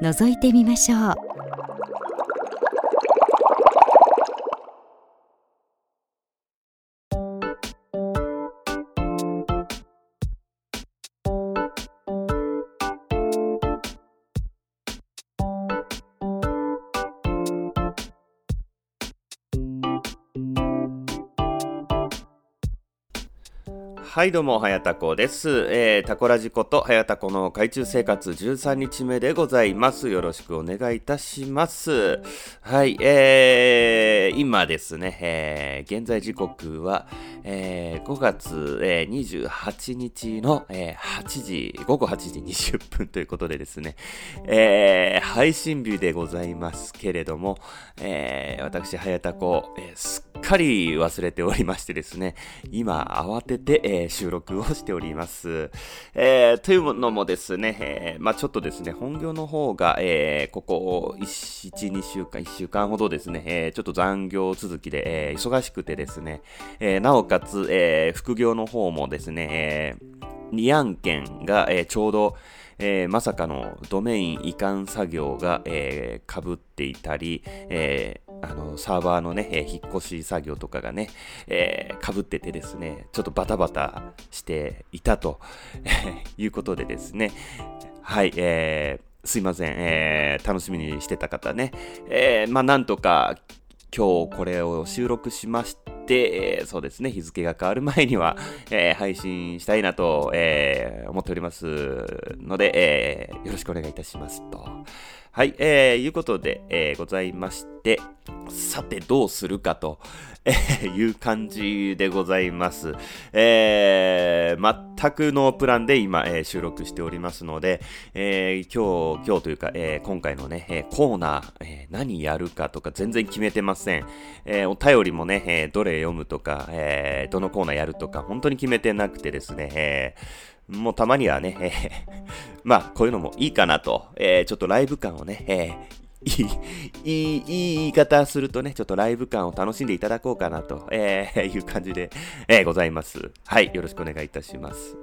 覗いてみましょう。はいどうも、はやたこです。えー、タコラジコとはやたこの海中生活13日目でございます。よろしくお願いいたします。はい、えー、今ですね、えー、現在時刻は、えー、5月、えー、28日の、えー、8時、午後8時20分ということでですね、えー、配信日でございますけれども、えー、私、はやたこ、えー、すっかり忘れておりましてですね、今慌てて、えー、収録をしております。えー、というのもですね、えー、まあちょっとですね、本業の方が、えー、ここ1、2週間、1週間ほどですね、え、ちょっと残業続きで、え、忙しくてですね、え、なおかつ、え、副業の方もですね、えー、2案件が、え、ちょうど、えー、まさかのドメイン移管作業が、えー、被っていたり、えー、あの、サーバーのね、えー、引っ越し作業とかがね、えー、被っててですね、ちょっとバタバタしていたということでですね、はい、えー、すいません、えー、楽しみにしてた方ね、えー、まあ、なんとか、今日これを収録しまして、えー、そうですね、日付が変わる前には、えー、配信したいなと、えー、思っておりますので、えよろしくお願いいたしますと。はい、えー、いうことで、えー、ございまして、さてどうするかと、えー、いう感じでございます。えー、全くのプランで今、えー、収録しておりますので、えー、今日、今日というか、えー、今回のね、えー、コーナー、えー、何やるかとか全然決めてません。えー、お便りもね、えー、どれ読むとか、えー、どのコーナーやるとか、本当に決めてなくてですね、えーもうたまにはね、えー、まあ、こういうのもいいかなと、えー、ちょっとライブ感をね、えー、いい、いい、いい言い方するとね、ちょっとライブ感を楽しんでいただこうかなと、えー、いう感じで、えー、ございます。はい、よろしくお願いいたします。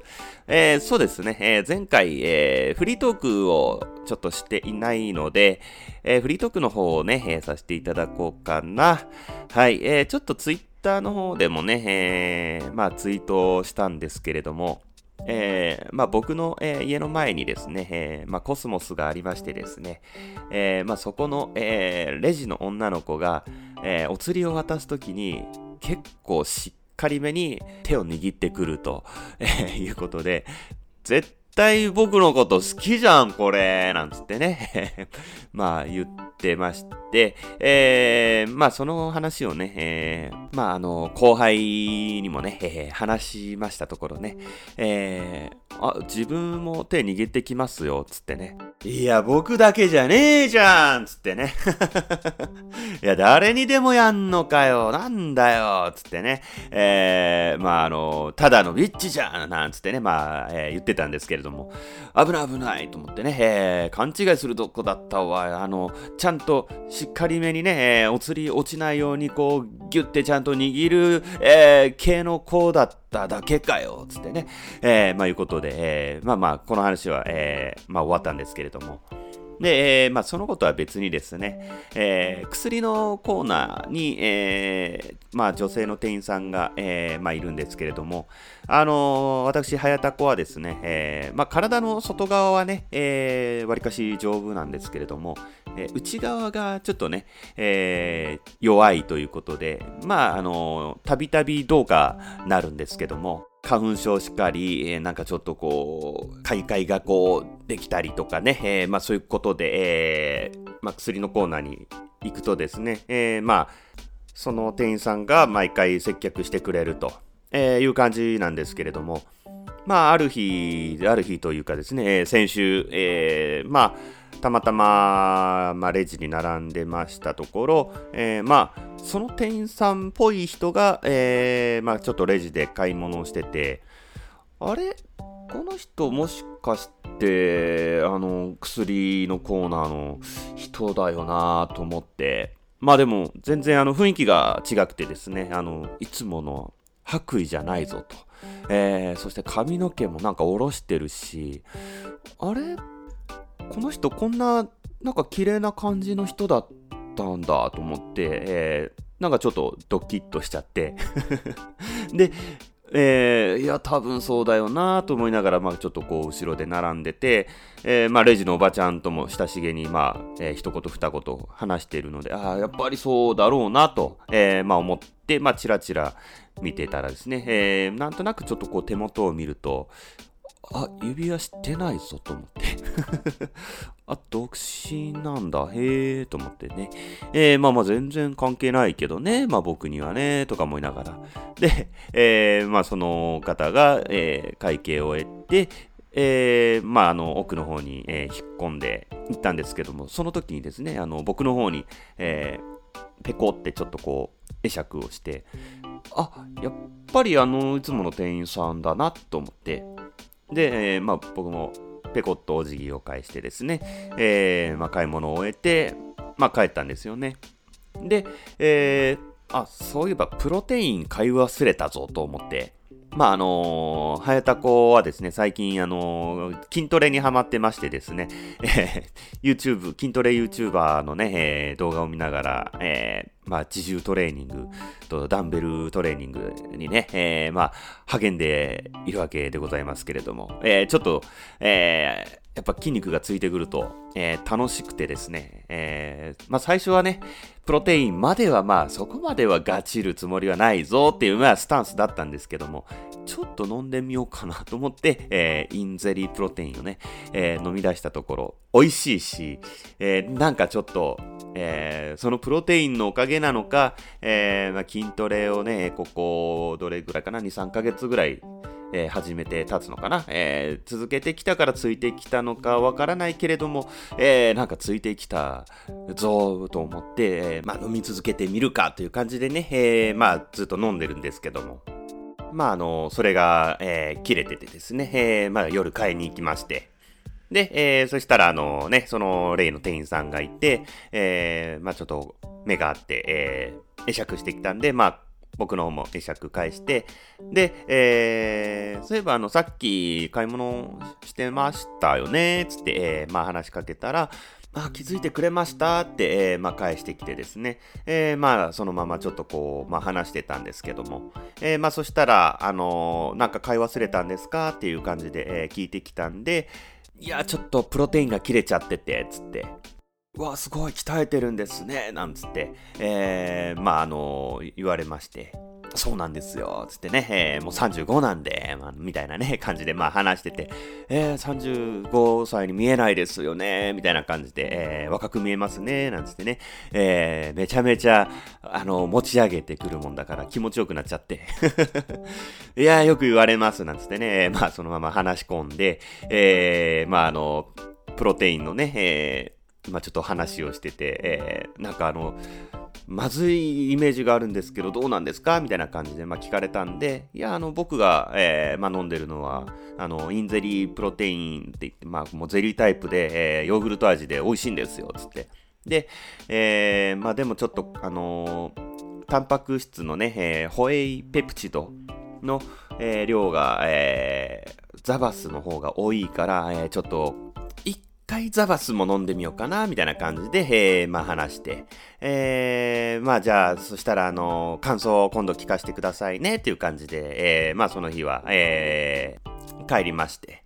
えー、そうですね、えー、前回、えー、フリートークをちょっとしていないので、えー、フリートークの方をね、えー、させていただこうかな。はい、えー、ちょっとツイッターの方でもね、えー、まあツイートしたんですけれども、えー、まあ、僕の、えー、家の前にですね、えー、まあ、コスモスがありましてですね、えまあ、そこの、えレジの女の子が、えお釣りを渡すときに結構しっかりめに手を握ってくると、えいうことで、絶対僕のこと好きじゃん、これ、なんつってね まあ言ってまして、えー、まあその話をね、えー、まああの、後輩にもね、えー、話しましたところね、えー、あ、自分も手握ってきますよ、つってね。いや、僕だけじゃねえじゃんつってね。いや、誰にでもやんのかよなんだよつってね。えー、まああの、ただのビッチじゃんなんつってね、まあ、えー、言ってたんですけれどども、危ない危ないと思ってね、えー、勘違いするとこだったわ。あの、ちゃんとしっかりめにね、えー、お釣り落ちないようにこう、ギュッてちゃんと握る、えー、系の子だっただけかよ、つってね、えー、まあいうことで、えー、まあまあ、この話は、えー、まあ終わったんですけれども、で、えー、まあ、そのことは別にですね、えー、薬のコーナーに、えー、まあ、女性の店員さんが、えー、まあ、いるんですけれども、あの、私、早田子はですね、えー、まあ、体の外側はね、えー、わりかし丈夫なんですけれども、えー、内側がちょっとね、えー、弱いということで、まあ、あの、たびたびどうかなるんですけども、花粉症しかり、えー、なんかちょっとこう、開会がこう、できたりとかね、えー、まあそういうことで、えー、まあ薬のコーナーに行くとですね、えー、まあ、その店員さんが毎回接客してくれると、え、いう感じなんですけれども、まあ、ある日、ある日というかですね、先週、えー、まあ、たまたま、まあ、レジに並んでましたところ、えー、まあ、その店員さんっぽい人が、えー、まあ、ちょっとレジで買い物をしてて、あれ？この人もしかして、あの、薬のコーナーの人だよなと思って、まあでも、全然あの雰囲気が違くてですね、あの、いつもの白衣じゃないぞと。えー、そして髪の毛もなんか下ろしてるし、あれ？この人こんな、なんか綺麗な感じの人だったんだと思って、えー、なんかちょっとドキッとしちゃって。で、えー、いや、多分そうだよなと思いながら、まあ、ちょっとこう、後ろで並んでて、えー、まあ、レジのおばちゃんとも親しげに、まあ、えー、一言二言話しているので、ああ、やっぱりそうだろうなと、えー、まあ、思って、まあ、チラチラ見てたらですね、えー、なんとなくちょっとこう、手元を見ると、あ、指輪してないぞと思って あ、独身なんだ。へえと思ってね。えー、まあまあ全然関係ないけどね。まあ僕にはね、とか思いながら。で、えー、まあその方が、えー、会計を終えて、えー、まああの奥の方に、えー、引っ込んで行ったんですけども、その時にですね、あの僕の方に、えー、ペコってちょっとこう、会釈をして、あ、やっぱりあの、いつもの店員さんだなと思って、で、えー、まあ、僕もペコッとお辞儀を返してですね、えー、まあ、買い物を終えて、まあ、帰ったんですよね。で、えー、あ、そういえばプロテイン買い忘れたぞと思って、まあ、あのー、はやたこはですね、最近、あのー、筋トレにハマってましてですね、えー、YouTube、筋トレ YouTuber のね、えー、動画を見ながら、えー、まあ、自重トレーニングとダンベルトレーニングにね、えー、まあ、励んでいるわけでございますけれども、えー、ちょっと、えー、やっぱ筋肉がついてくると、えー、楽しくてですね、えー、まあ最初はね、プロテインまではまあそこまではガチるつもりはないぞっていうまあスタンスだったんですけども、ちょっと飲んでみようかなと思って、えー、インゼリープロテインをね、え、飲み出したところ、美味しいし、え、なんかちょっと、えー、そのプロテインのおかげなのか、えまあ、筋トレをね、ここ、どれぐらいかな、2、3ヶ月ぐらいえー、始めて立つのかな、えー、続けてきたからついてきたのかわからないけれども、えー、なんかついてきたぞと思って、えまあ、飲み続けてみるかという感じでね、えまあ、ずっと飲んでるんですけども。まあ、あの、それが、え切れててですね、えまあ、夜買いに行きまして、で、えー、そしたら、あのね、その例の店員さんがいて、えー、まあちょっと目があって、えー、会釈してきたんで、まあ僕の方も会釈返して、で、えー、そういえばあの、さっき買い物してましたよね、つって、えー、まあ話しかけたら、あ、気づいてくれましたって、えー、まあ返してきてですね、えー、まあそのままちょっとこう、まあ話してたんですけども、えー、まあそしたら、あの、なんか買い忘れたんですかっていう感じで、えー、聞いてきたんで、いや、ちょっとプロテインが切れちゃってて、つって、うわ、すごい鍛えてるんですね、なんつって、えー、まあ、あの、言われまして、そうなんですよ、つってね、えー、もう35なんで、まあ、みたいなね、感じで、まあ話してて、えー、35歳に見えないですよね、みたいな感じで、えー、若く見えますね、なんつってね、えー、めちゃめちゃ、あの、持ち上げてくるもんだから気持ちよくなっちゃって、いや、よく言われます、なんつってね、まあそのまま話し込んで、えー、まああの、プロテインのね、えー、まあ、ちょっと話をしてて、えー、なんかあの、まずいイメージがあるんですけど、どうなんですか？みたいな感じで、まあ、聞かれたんで、いや、あの、僕が、えー、まあ、飲んでるのは、あの、インゼリープロテインって言って、まあ、もうゼリータイプで、えー、ヨーグルト味で美味しいんですよ、つって。で、えー、まあ、でもちょっと、あのー、タンパク質のね、えー、ホエイペプチドの、えー、量が、えー、ザバスの方が多いから、えー、ちょっと回ザバスも飲んでみようかな、みたいな感じで、えー、まあ話して、えー、まあじゃあ、そしたら、あの、感想を今度聞かせてくださいね、っていう感じで、えー、まあその日は、えー、帰りまして。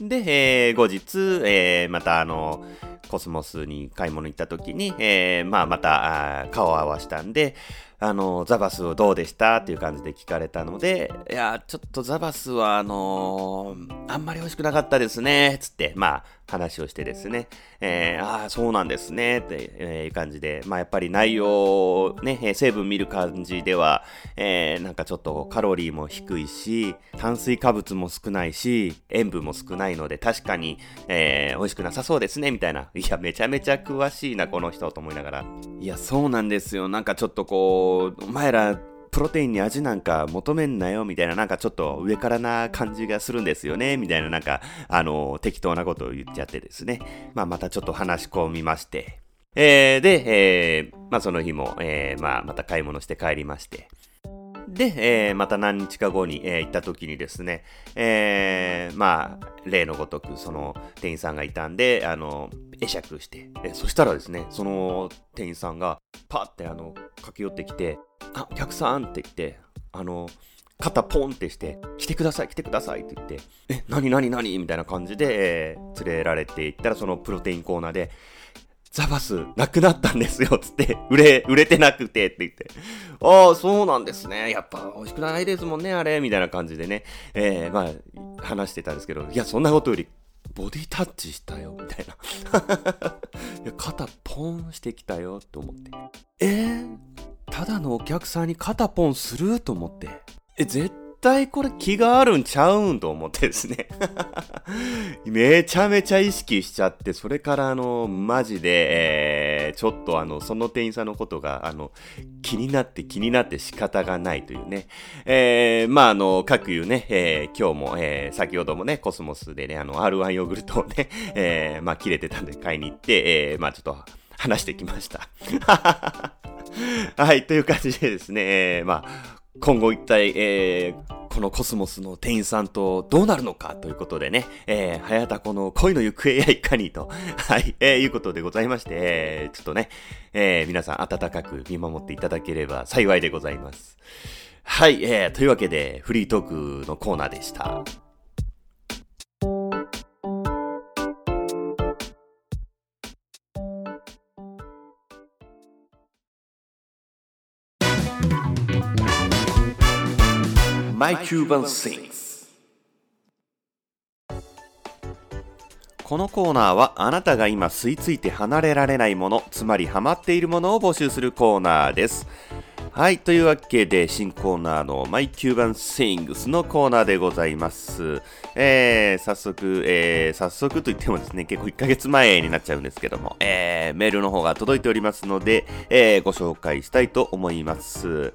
で、えー、後日、えー、またあの、コスモスに買い物行った時に、えー、まあまた、あ顔を合わしたんで、あの、ザバスをどうでしたっていう感じで聞かれたので、いや、ちょっとザバスは、あのー、あんまり美味しくなかったですね、つって、まあ、話をしてですね、えー、ああ、そうなんですね、っていう感じで、まあ、やっぱり内容、ね、成分見る感じでは、えー、なんかちょっとカロリーも低いし、炭水化物も少ないし、塩分も少ないので、確かに、えー、美味しくなさそうですね、みたいなな。いや、めちゃめちゃ詳しいな、この人と思いながら。いや、そうなんですよ。なんかちょっとこう、お前ら、プロテインに味なんか求めんなよみたいななんかちょっと上からな感じがするんですよねみたいななんかあの適当なことを言っちゃってですね。まあまたちょっと話し込みまして。えー、で、えー、まあその日も、えー、まあまた買い物して帰りまして。で、えー、また何日か後に、えー、行った時にですね、えー、まあ、例のごとく、その店員さんがいたんで、あの、会釈して、えそしたらですね、その店員さんが、パってあの、駆け寄ってきて、あ、お客さんって言って、あの、肩ポンってして、来てください、来てくださいって言って、え、なになになにみたいな感じで、えー、連れられて行ったら、そのプロテインコーナーで、ザバスなくなったんですよ、つって、売れ、売れてなくてって言って、ああ、そうなんですね。やっぱ美味しくないですもんね、あれ、みたいな感じでね、えー、まあ、話してたんですけど、いや、そんなことより、ボディタッチしたよ、みたいな。いや、肩ポンしてきたよ、と思って。えー、ただのお客さんに肩ポンすると思って。え、絶対これ気があるんちゃうんと思ってですね めちゃめちゃ意識しちゃって、それからあの、マジで、えー、ちょっとあの、その店員さんのことが、あの、気になって気になって仕方がないというね。えー、まああの、各いうね、えー、今日も、えー、先ほどもね、コスモスでね、あの、R1 ヨーグルトをね、えー、まあ切れてたんで買いに行って、えー、まあちょっと話してきました。はい、という感じでですね、えー、まあ、今後一体、えー、このコスモスの店員さんとどうなるのかということでね、えー、早田この恋の行方や いかにと、はい、えー、いうことでございまして、えー、ちょっとね、えー、皆さん温かく見守っていただければ幸いでございます。はい、えー、というわけで、フリートークのコーナーでした。My Cuban Things このコーナーはあなたが今吸い付いて離れられないものつまりハマっているものを募集するコーナーです。はいというわけで新コーナーの My Cuban Things のコーナーでございます。えー、早速、えー、早速と言ってもですね、結構1ヶ月前になっちゃうんですけども、えー、メールの方が届いておりますので、えー、ご紹介したいと思います。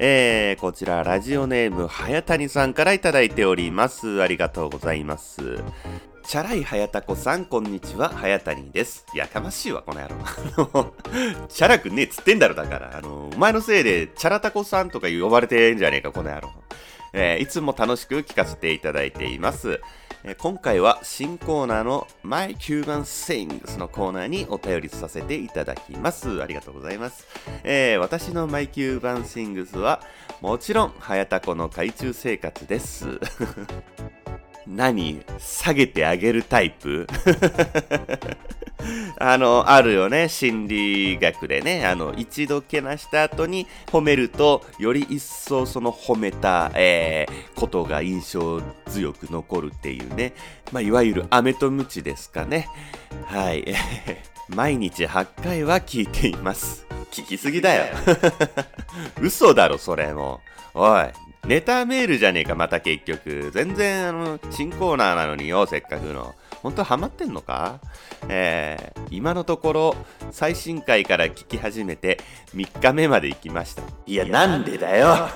えー、こちら、ラジオネーム、早谷さんからいただいております。ありがとうございます。チャラい早田子さん、こんにちは、早谷です。やかましいわ、この野郎。あ のチャラくねえっつってんだろ、だから。あの、お前のせいで、チャラタコさんとか呼ばれてんじゃねえか、この野郎。えー、いつも楽しく聞かせていただいています。えー、今回は新コーナーの My Cuban Things のコーナーにお便りさせていただきます。ありがとうございます。えー、私の My Cuban Things はもちろん、早田子の海中生活です。何下げてあげるタイプ？あの、あるよね。心理学でね。あの、一度けなした後に褒めると、より一層その褒めた、えー、ことが印象強く残るっていうね。まあ、いわゆる飴とムチですかね。はい。毎日8回は聞いています。聞きすぎだよ。嘘だろ、それも。おい、ネタメールじゃねえか、また結局。全然、あの、新コーナーなのによ、せっかくの。本当ハマってんのか？えー、今のところ、最新回から聞き始めて3日目まで行きました。いや、なんでだよ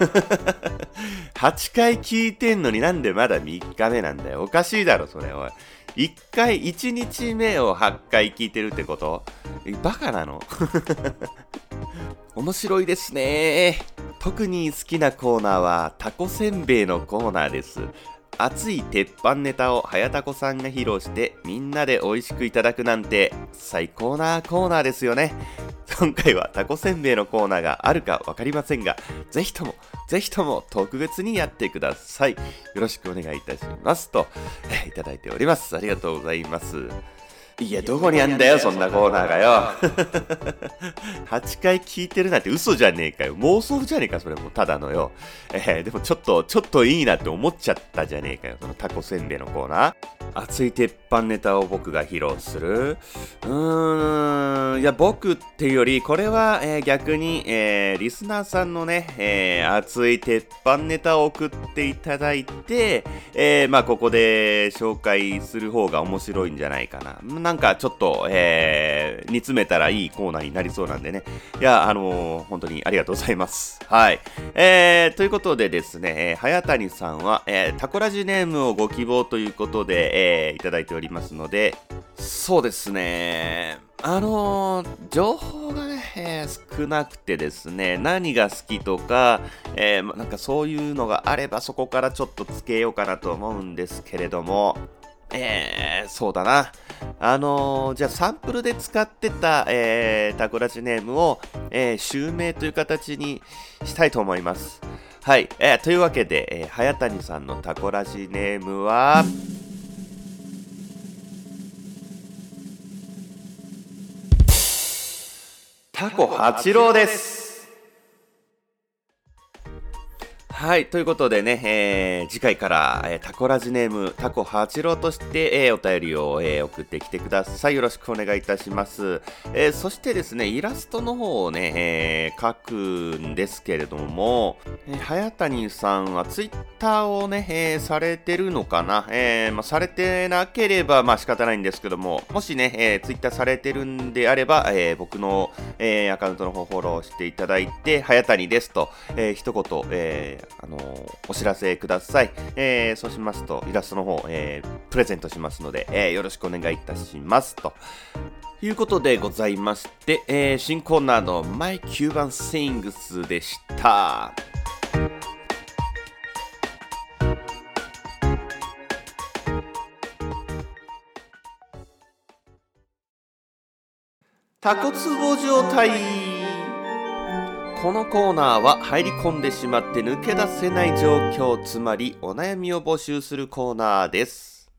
!8 回聞いてんのになんでまだ3日目なんだよ。おかしいだろ、それ、おい。1回、1日目を8回聞いてるってこと？バカなの？面白いですね。特に好きなコーナーはタコせんべいのコーナーです。熱い鉄板ネタを早田子さんが披露してみんなで美味しくいただくなんて最高なコーナーですよね。今回はタコせんべいのコーナーがあるかわかりませんが、ぜひとも、ぜひとも特別にやってください。よろしくお願いいたします。と、いただいております。ありがとうございます。いや、どこにあんだよ、そんなコーナーがよ。8回聞いてるなんて嘘じゃねえかよ。妄想じゃねえか、それもただのよ。えー、でもちょっと、ちょっといいなって思っちゃったじゃねえかよ。そのタコせんべいのコーナー。熱い鉄板ネタを僕が披露するうーん、いや、僕っていうより、これは、えー、逆に、えー、リスナーさんのね、えー、熱い鉄板ネタを送っていただいて、え、まあ、ここで紹介する方が面白いんじゃないかな。なんか、ちょっと、え、煮詰めたらいいコーナーになりそうなんでね。いや、あの、本当にありがとうございます。はい。えー、ということでですね、えー、早谷さんは、えー、タコラジネームをご希望ということで、えー、いただいておりますので、そうですね。あのー、情報がね、えー、少なくてですね、何が好きとか、えー、なんかそういうのがあればそこからちょっとつけようかなと思うんですけれども、えー、そうだな。あのー、じゃあサンプルで使ってた、えー、タコラジネームを、えー、襲名という形にしたいと思います。はい。えー、というわけで、えー、早谷さんのタコラジネームは、タコ八郎です。はい。ということでね、えー、次回から、えー、タコラジネーム、タコ八郎として、えー、お便りを、えー、送ってきてください。よろしくお願いいたします。えー、そしてですね、イラストの方をね、えー、書くんですけれども、えー、早谷さんはツイッターをね、えー、されてるのかな？えー、まあ、されてなければ、まあ仕方ないんですけども、もしね、えー、ツイッターされてるんであれば、えー、僕の、えー、アカウントの方フォローしていただいて、早谷ですと、えー、一言、えー、あのお知らせください。えー、そうしますと、イラストの方、えー、プレゼントしますので、えー、よろしくお願いいたします。ということでございまして、えー、新コーナーの My Cuban Things でした。タコツボ状態このコーナーは入り込んでしまって抜け出せない状況つまりお悩みを募集するコーナーです。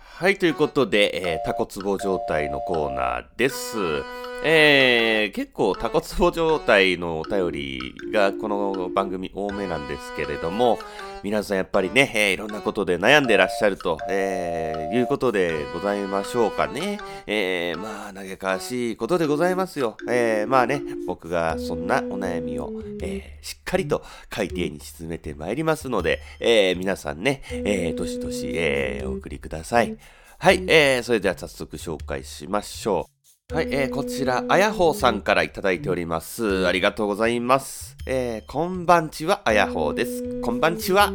はいということで、えー、タコツボ状態のコーナーです。えー、結構タコツボ状態のお便りがこの番組多めなんですけれども、皆さんやっぱりね、えー、いろんなことで悩んでらっしゃると、えー、いうことでございましょうかね。えー、まあ、嘆かわしいことでございますよ。えー、まあね、僕がそんなお悩みを、え、しっかりと海底に沈めてまいりますので、え、皆さんね、えー、どしどし、え、お送りください。はい、えー、それでは早速紹介しましょう。はい、えー、こちら、あやほうさんからいただいております。ありがとうございます。えー、こんばんちは、あやほうです。こんばんちは。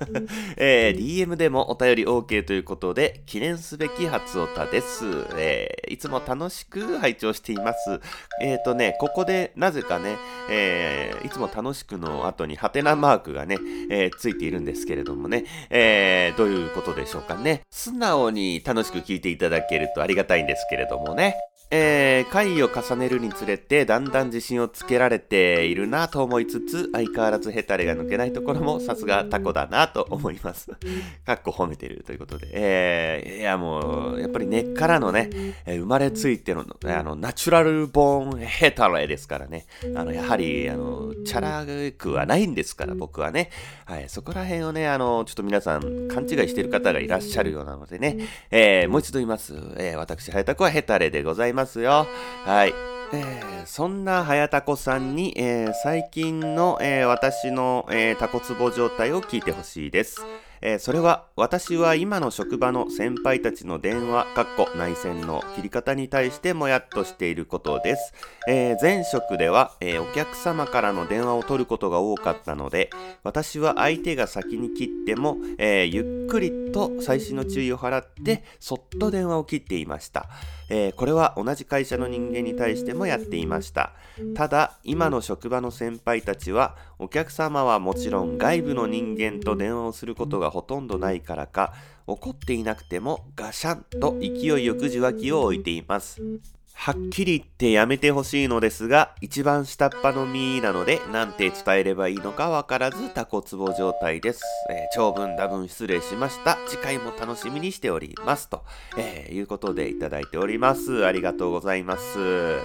えー、DM でもお便り OK ということで、記念すべき初オタです。えー、いつも楽しく拝聴しています。えっ、ー、とね、ここでなぜかね、えー、いつも楽しくの後にハテナマークがね、えー、ついているんですけれどもね、えー、どういうことでしょうかね。素直に楽しく聞いていただけるとありがたいんですけれどもね。えー、回を重ねるにつれてだんだん自信をつけられているなと思いつつ相変わらずヘタレが抜けないところもさすがタコだなと思います。かっこ褒めてるということで。えー、いやもう、やっぱり根っからのね、えー、生まれついての、あの、ナチュラルボーンヘタレですからね。あの、やはり、あの、チャラくはないんですから、僕はね。はい、そこら辺をね、あの、ちょっと皆さん勘違いしている方がいらっしゃるようなのでね、えー、もう一度言います。えー、私、ハヤタコはヘタレでございます。ますよ。はい。えー、そんな早田子さんに、えー、最近の、えー、私の、え、タコツボ状態を聞いてほしいです。え、それは私は今の職場の先輩たちの電話、かっこ内線の切り方に対してもやっとしていることです。えー、前職では、えー、お客様からの電話を取ることが多かったので、私は相手が先に切っても、えゆっくりと最新の注意を払って、そっと電話を切っていました。えこれは同じ会社の人間に対してもやっていました。ただ、今の職場の先輩たちは、お客様はもちろん外部の人間と電話をすることがほとんどないからか、怒っていなくてもガシャンと勢いよく受話器を置いています。はっきり言ってやめてほしいのですが、一番下っ端の身なので、なんて伝えればいいのかわからず、タコツボ状態です。えー、長文多文失礼しました。次回も楽しみにしております。と、えー、いうことでいただいております。ありがとうございます。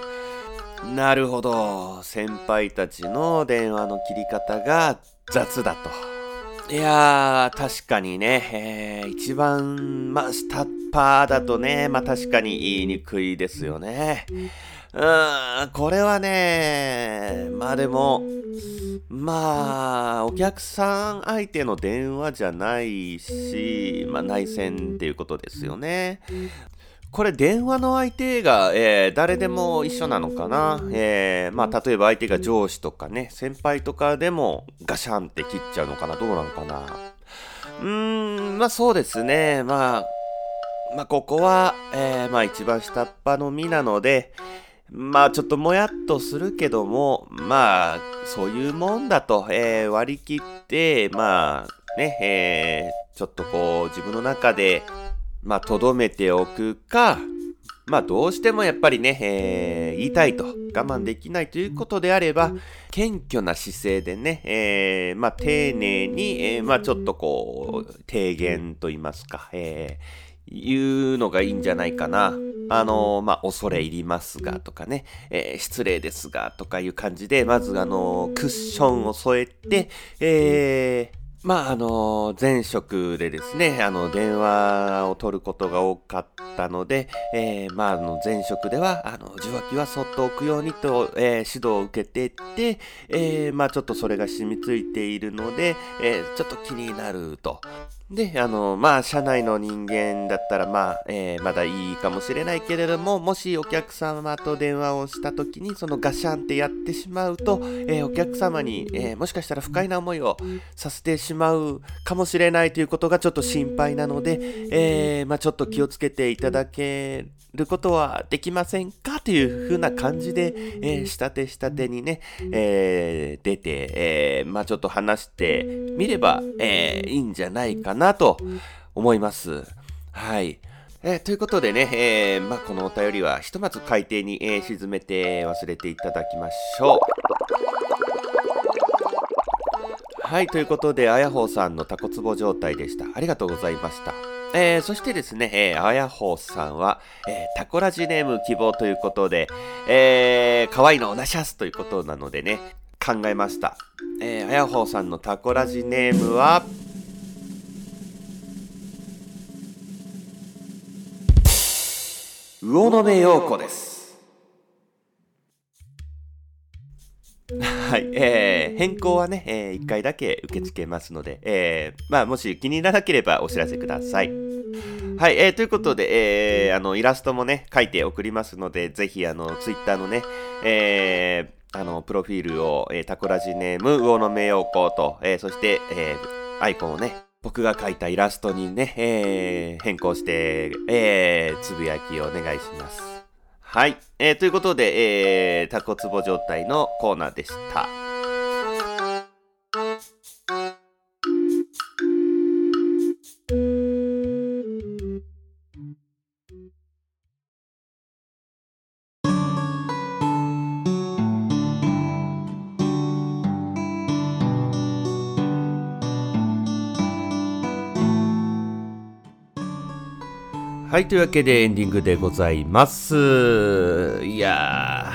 なるほど。先輩たちの電話の切り方が雑だと。いやー、確かにね、えー、一番、まあ、下っ端だとね、まあ確かに言いにくいですよね。うーん、これはね、まあでも、まあ、お客さん相手の電話じゃないし、まあ内線っていうことですよね。これ電話の相手が、えー、誰でも一緒なのかな、えー、まあ例えば相手が上司とかね、先輩とかでもガシャンって切っちゃうのかな？どうなのかな？うーん、まあそうですね。まあ、まあここは、えー、まあ一番下っ端の身なので、まあちょっともやっとするけども、まあそういうもんだと、えー、割り切って、まあね、えー、ちょっとこう自分の中でまあ、とどめておくか、まあ、どうしてもやっぱりね、えー、言いたいと、我慢できないということであれば、謙虚な姿勢でね、えー、まあ、丁寧に、えー、まあ、ちょっとこう、提言と言いますか、えー、言うのがいいんじゃないかな。あの、まあ、恐れ入りますがとかね、えー、失礼ですがとかいう感じで、まずあの、クッションを添えて、えー、まあ、あの、前職でですね、あの、電話を取ることが多かったので、えー、まあ、あの、前職では、あの、受話器はそっと置くようにと、えー、指導を受けていって、えー、まあ、ちょっとそれが染みついているので、えー、ちょっと気になると。で、あの、まあ、社内の人間だったら、まあ、えー、まだいいかもしれないけれども、もしお客様と電話をした時に、そのガシャンってやってしまうと、えー、お客様に、えー、もしかしたら不快な思いをさせてしまうかもしれないということがちょっと心配なので、えまあ、ちょっと気をつけていただけることはできませんかというふうな感じで、え下手下手にね、え出て、えまあ、ちょっと話してみれば、えいいんじゃないかななと思います。はい。えー、ということでね、えー、まあ、このお便りはひとまず海底に、えー、沈めて忘れていただきましょう。はい、ということで、あやほうさんのタコツボ状態でした。ありがとうございました。えー、そしてですね、えー、あやほうさんは、えー、タコラジネーム希望ということで、えー、可愛いのおなしゃすということなのでね、考えました。えー、あやほうさんのタコラジネームは、魚の目陽子です。はい、えー、変更はね、えー、1回だけ受け付けますので、えー、まあ、もし気に入らなければお知らせください。はい、えー、ということで、えー、あの、イラストもね、書いて送りますので、ぜひ、あの、ツイッターのね、えー、あの、プロフィールを、えー、タコラジネーム、魚の目陽子と、えー、そして、えー、アイコンをね、僕が描いたイラストにね、えー、変更して、えー、つぶやきをお願いします。はい。えー、ということで、えー、タコツボ状態のコーナーでした。はい、というわけでエンディングでございます。いや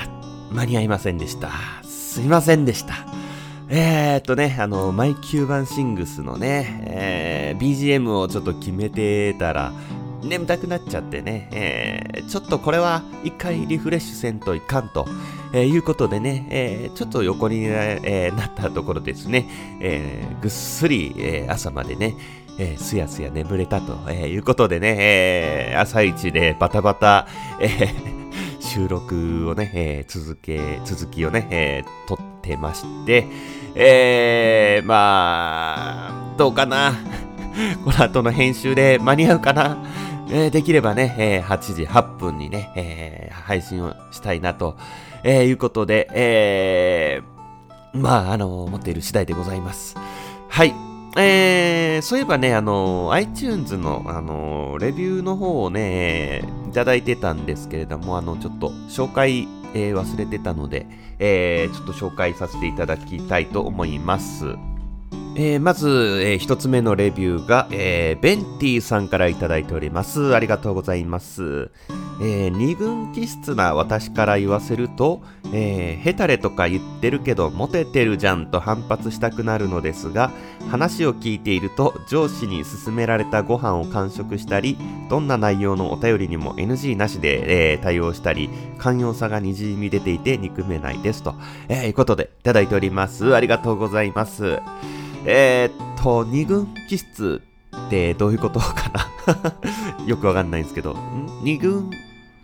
ー、間に合いませんでした。すいませんでした。えー、っとね、あの、マイキューバンシングスのね、えー、BGM をちょっと決めてたら、眠たくなっちゃってね、えー、ちょっとこれは一回リフレッシュせんといかんと、えー、いうことでね、えー、ちょっと横に、え、なったところですね、え、ぐっすり、え、朝までね、えー、すやすや眠れたと、えー、いうことでね、えー、朝一でバタバタ、えー、収録をね、えー、続け、続きをね、えー、撮ってまして、えー、まあ、どうかな。この後の編集で間に合うかな。えー、できればね、えー、8時8分にね、えー、配信をしたいなと、え、いうことで、え、まあ、あの、思っている次第でございます。はい。えー、そういえばね、あの、iTunes の、あの、レビューの方をね、いただいてたんですけれども、あの、ちょっと紹介、えー、忘れてたので、えー、ちょっと紹介させていただきたいと思います。えー、まず、えー、一つ目のレビューが、えー、ベンティさんからいただいております。ありがとうございます。えー、二軍気質な私から言わせると、えー、ヘタレとか言ってるけどモテてるじゃんと反発したくなるのですが話を聞いていると上司に勧められたご飯を完食したりどんな内容のお便りにも NG なしで、えー、対応したり寛容さがにじみ出ていて憎めないですと、えー、いうことでいただいております。ありがとうございます。えー、っと二軍気質ってどういうことかな？よくわかんないんですけど。二軍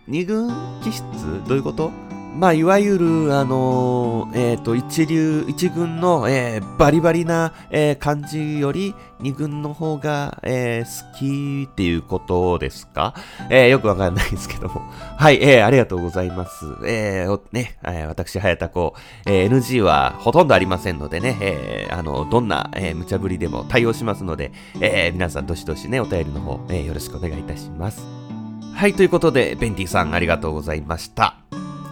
二軍気質？どういうこと？まあ、いわゆる、あのー、えっ、ー、と、一流、一軍の、えー、バリバリな、えー、感じより、二軍の方が、えー、好きっていうことですか？えー、よくわかんないですけども。はい、えー、ありがとうございます。えー、ね、えー、私、早田子、えー、NG はほとんどありませんのでね、えー、あの、どんな、えー、無茶ぶりでも対応しますので、えー、皆さん、どしどしね、お便りの方、えー、よろしくお願いいたします。はい、ということで、ベンティさん、ありがとうございました。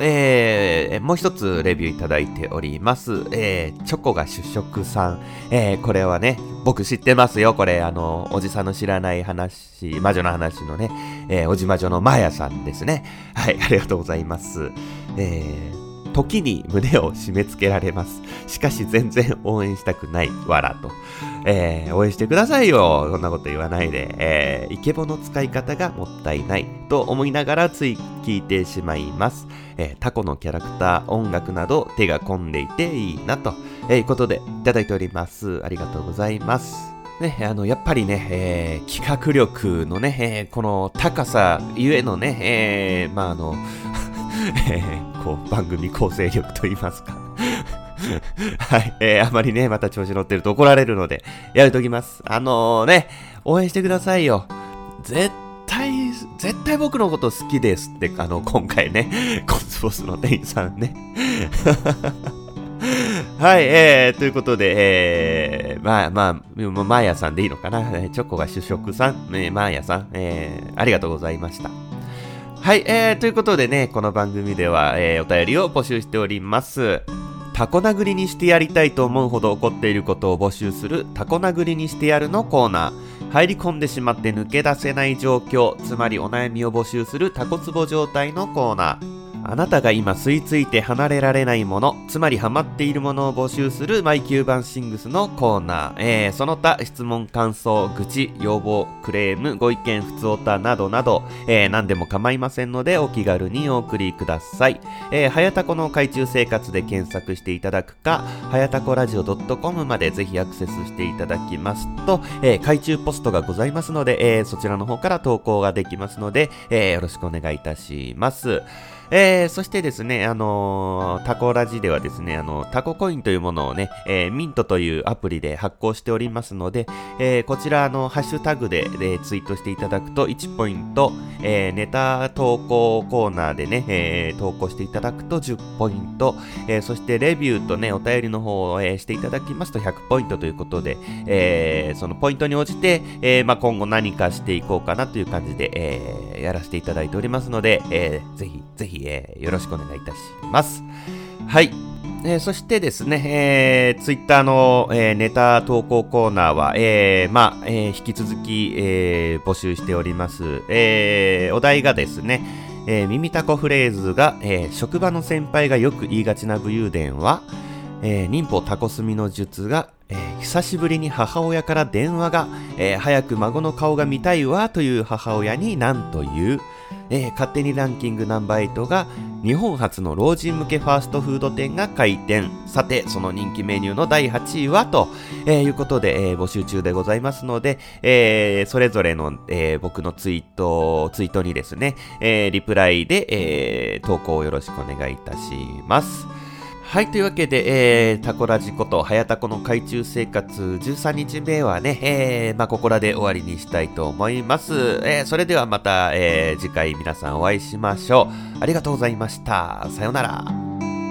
えー、もう一つレビューいただいております。えー、チョコが主食さん。えー、これはね、僕知ってますよ。これ、あの、おじさんの知らない話、魔女の話のね、えー、おじ魔女のマヤさんですね。はい、ありがとうございます。えー、時に胸を締め付けられます。しかし全然応援したくない、わらと。えー、応援してくださいよ。そんなこと言わないで。えー、イケボの使い方がもったいない。と思いながらつい聞いてしまいます。えー、タコのキャラクター、音楽など手が込んでいていいなと。えいうことで、いただいております。ありがとうございます。ね、あの、やっぱりね、えー、企画力のね、えー、この高さゆえのね、えー、まあ、あの、え、こう、番組構成力と言いますか はい、えー、あまりね、また調子乗ってると怒られるので、やめときます。あのー、ね、応援してくださいよ。絶対、絶対僕のこと好きですって、あの、今回ね、コスボスの店員さんね。はい、えー、ということで、えー、まあまあ、マーヤさんでいいのかな。チョコが主食さん、えー、マーヤさん、えー、ありがとうございました。はい、えー、ということでね、この番組では、えー、お便りを募集しております。タコ殴りにしてやりたいと思うほど怒っていることを募集するタコ殴りにしてやるのコーナー。入り込んでしまって抜け出せない状況、つまりお悩みを募集するタコツボ状態のコーナー。あなたが今吸い付いて離れられないもの、つまりハマっているものを募集するマイキューバンシングスのコーナー、えー、その他質問、感想、愚痴、要望、クレーム、ご意見、ふつおたなどなど、えー、何でも構いませんのでお気軽にお送りください。えー、はやたこの海中生活で検索していただくか、はやたこラジオ .com までぜひアクセスしていただきますと、えー、海中ポストがございますので、えー、そちらの方から投稿ができますので、えー、よろしくお願いいたします。えー、そしてですね、あのー、タコラジではですね、あの、タココインというものをね、え、ミントというアプリで発行しておりますので、え、こちらのハッシュタグででツイートしていただくと1ポイント、え、ネタ投稿コーナーでね、え、投稿していただくと10ポイント、え、そしてレビューとね、お便りの方を、え、していただきますと100ポイントということで、え、そのポイントに応じて、え、まあ、今後何かしていこうかなという感じで、え、やらせていただいておりますので、えー、ぜひ、ぜひ、えー、よろしくお願いいたします。はい。えー、そしてですね、えー、ツイッターの、えー、ネタ投稿コーナーは、えー、まあ、えー、引き続き、えー、募集しております。えー、お題がですね、えー、耳たこフレーズが、えー、職場の先輩がよく言いがちな武勇伝は、えー、忍法タコスミの術が、えー、久しぶりに母親から電話が、えー、早く孫の顔が見たいわという母親に何という、えー、勝手にランキングナンバー8が日本初の老人向けファーストフード店が開店。さて、その人気メニューの第8位はと、えー、いうことで、えー、募集中でございますので、えー、それぞれの、え、僕のツイート、ツイートにですね、え、リプライで、え、投稿をよろしくお願いいたします。はい、というわけで、えー、タコラジこと、はやたこの海中生活13日目はね、えー、まあ、ここらで終わりにしたいと思います。えー、それではまた、えー、次回皆さんお会いしましょう。ありがとうございました。さようなら。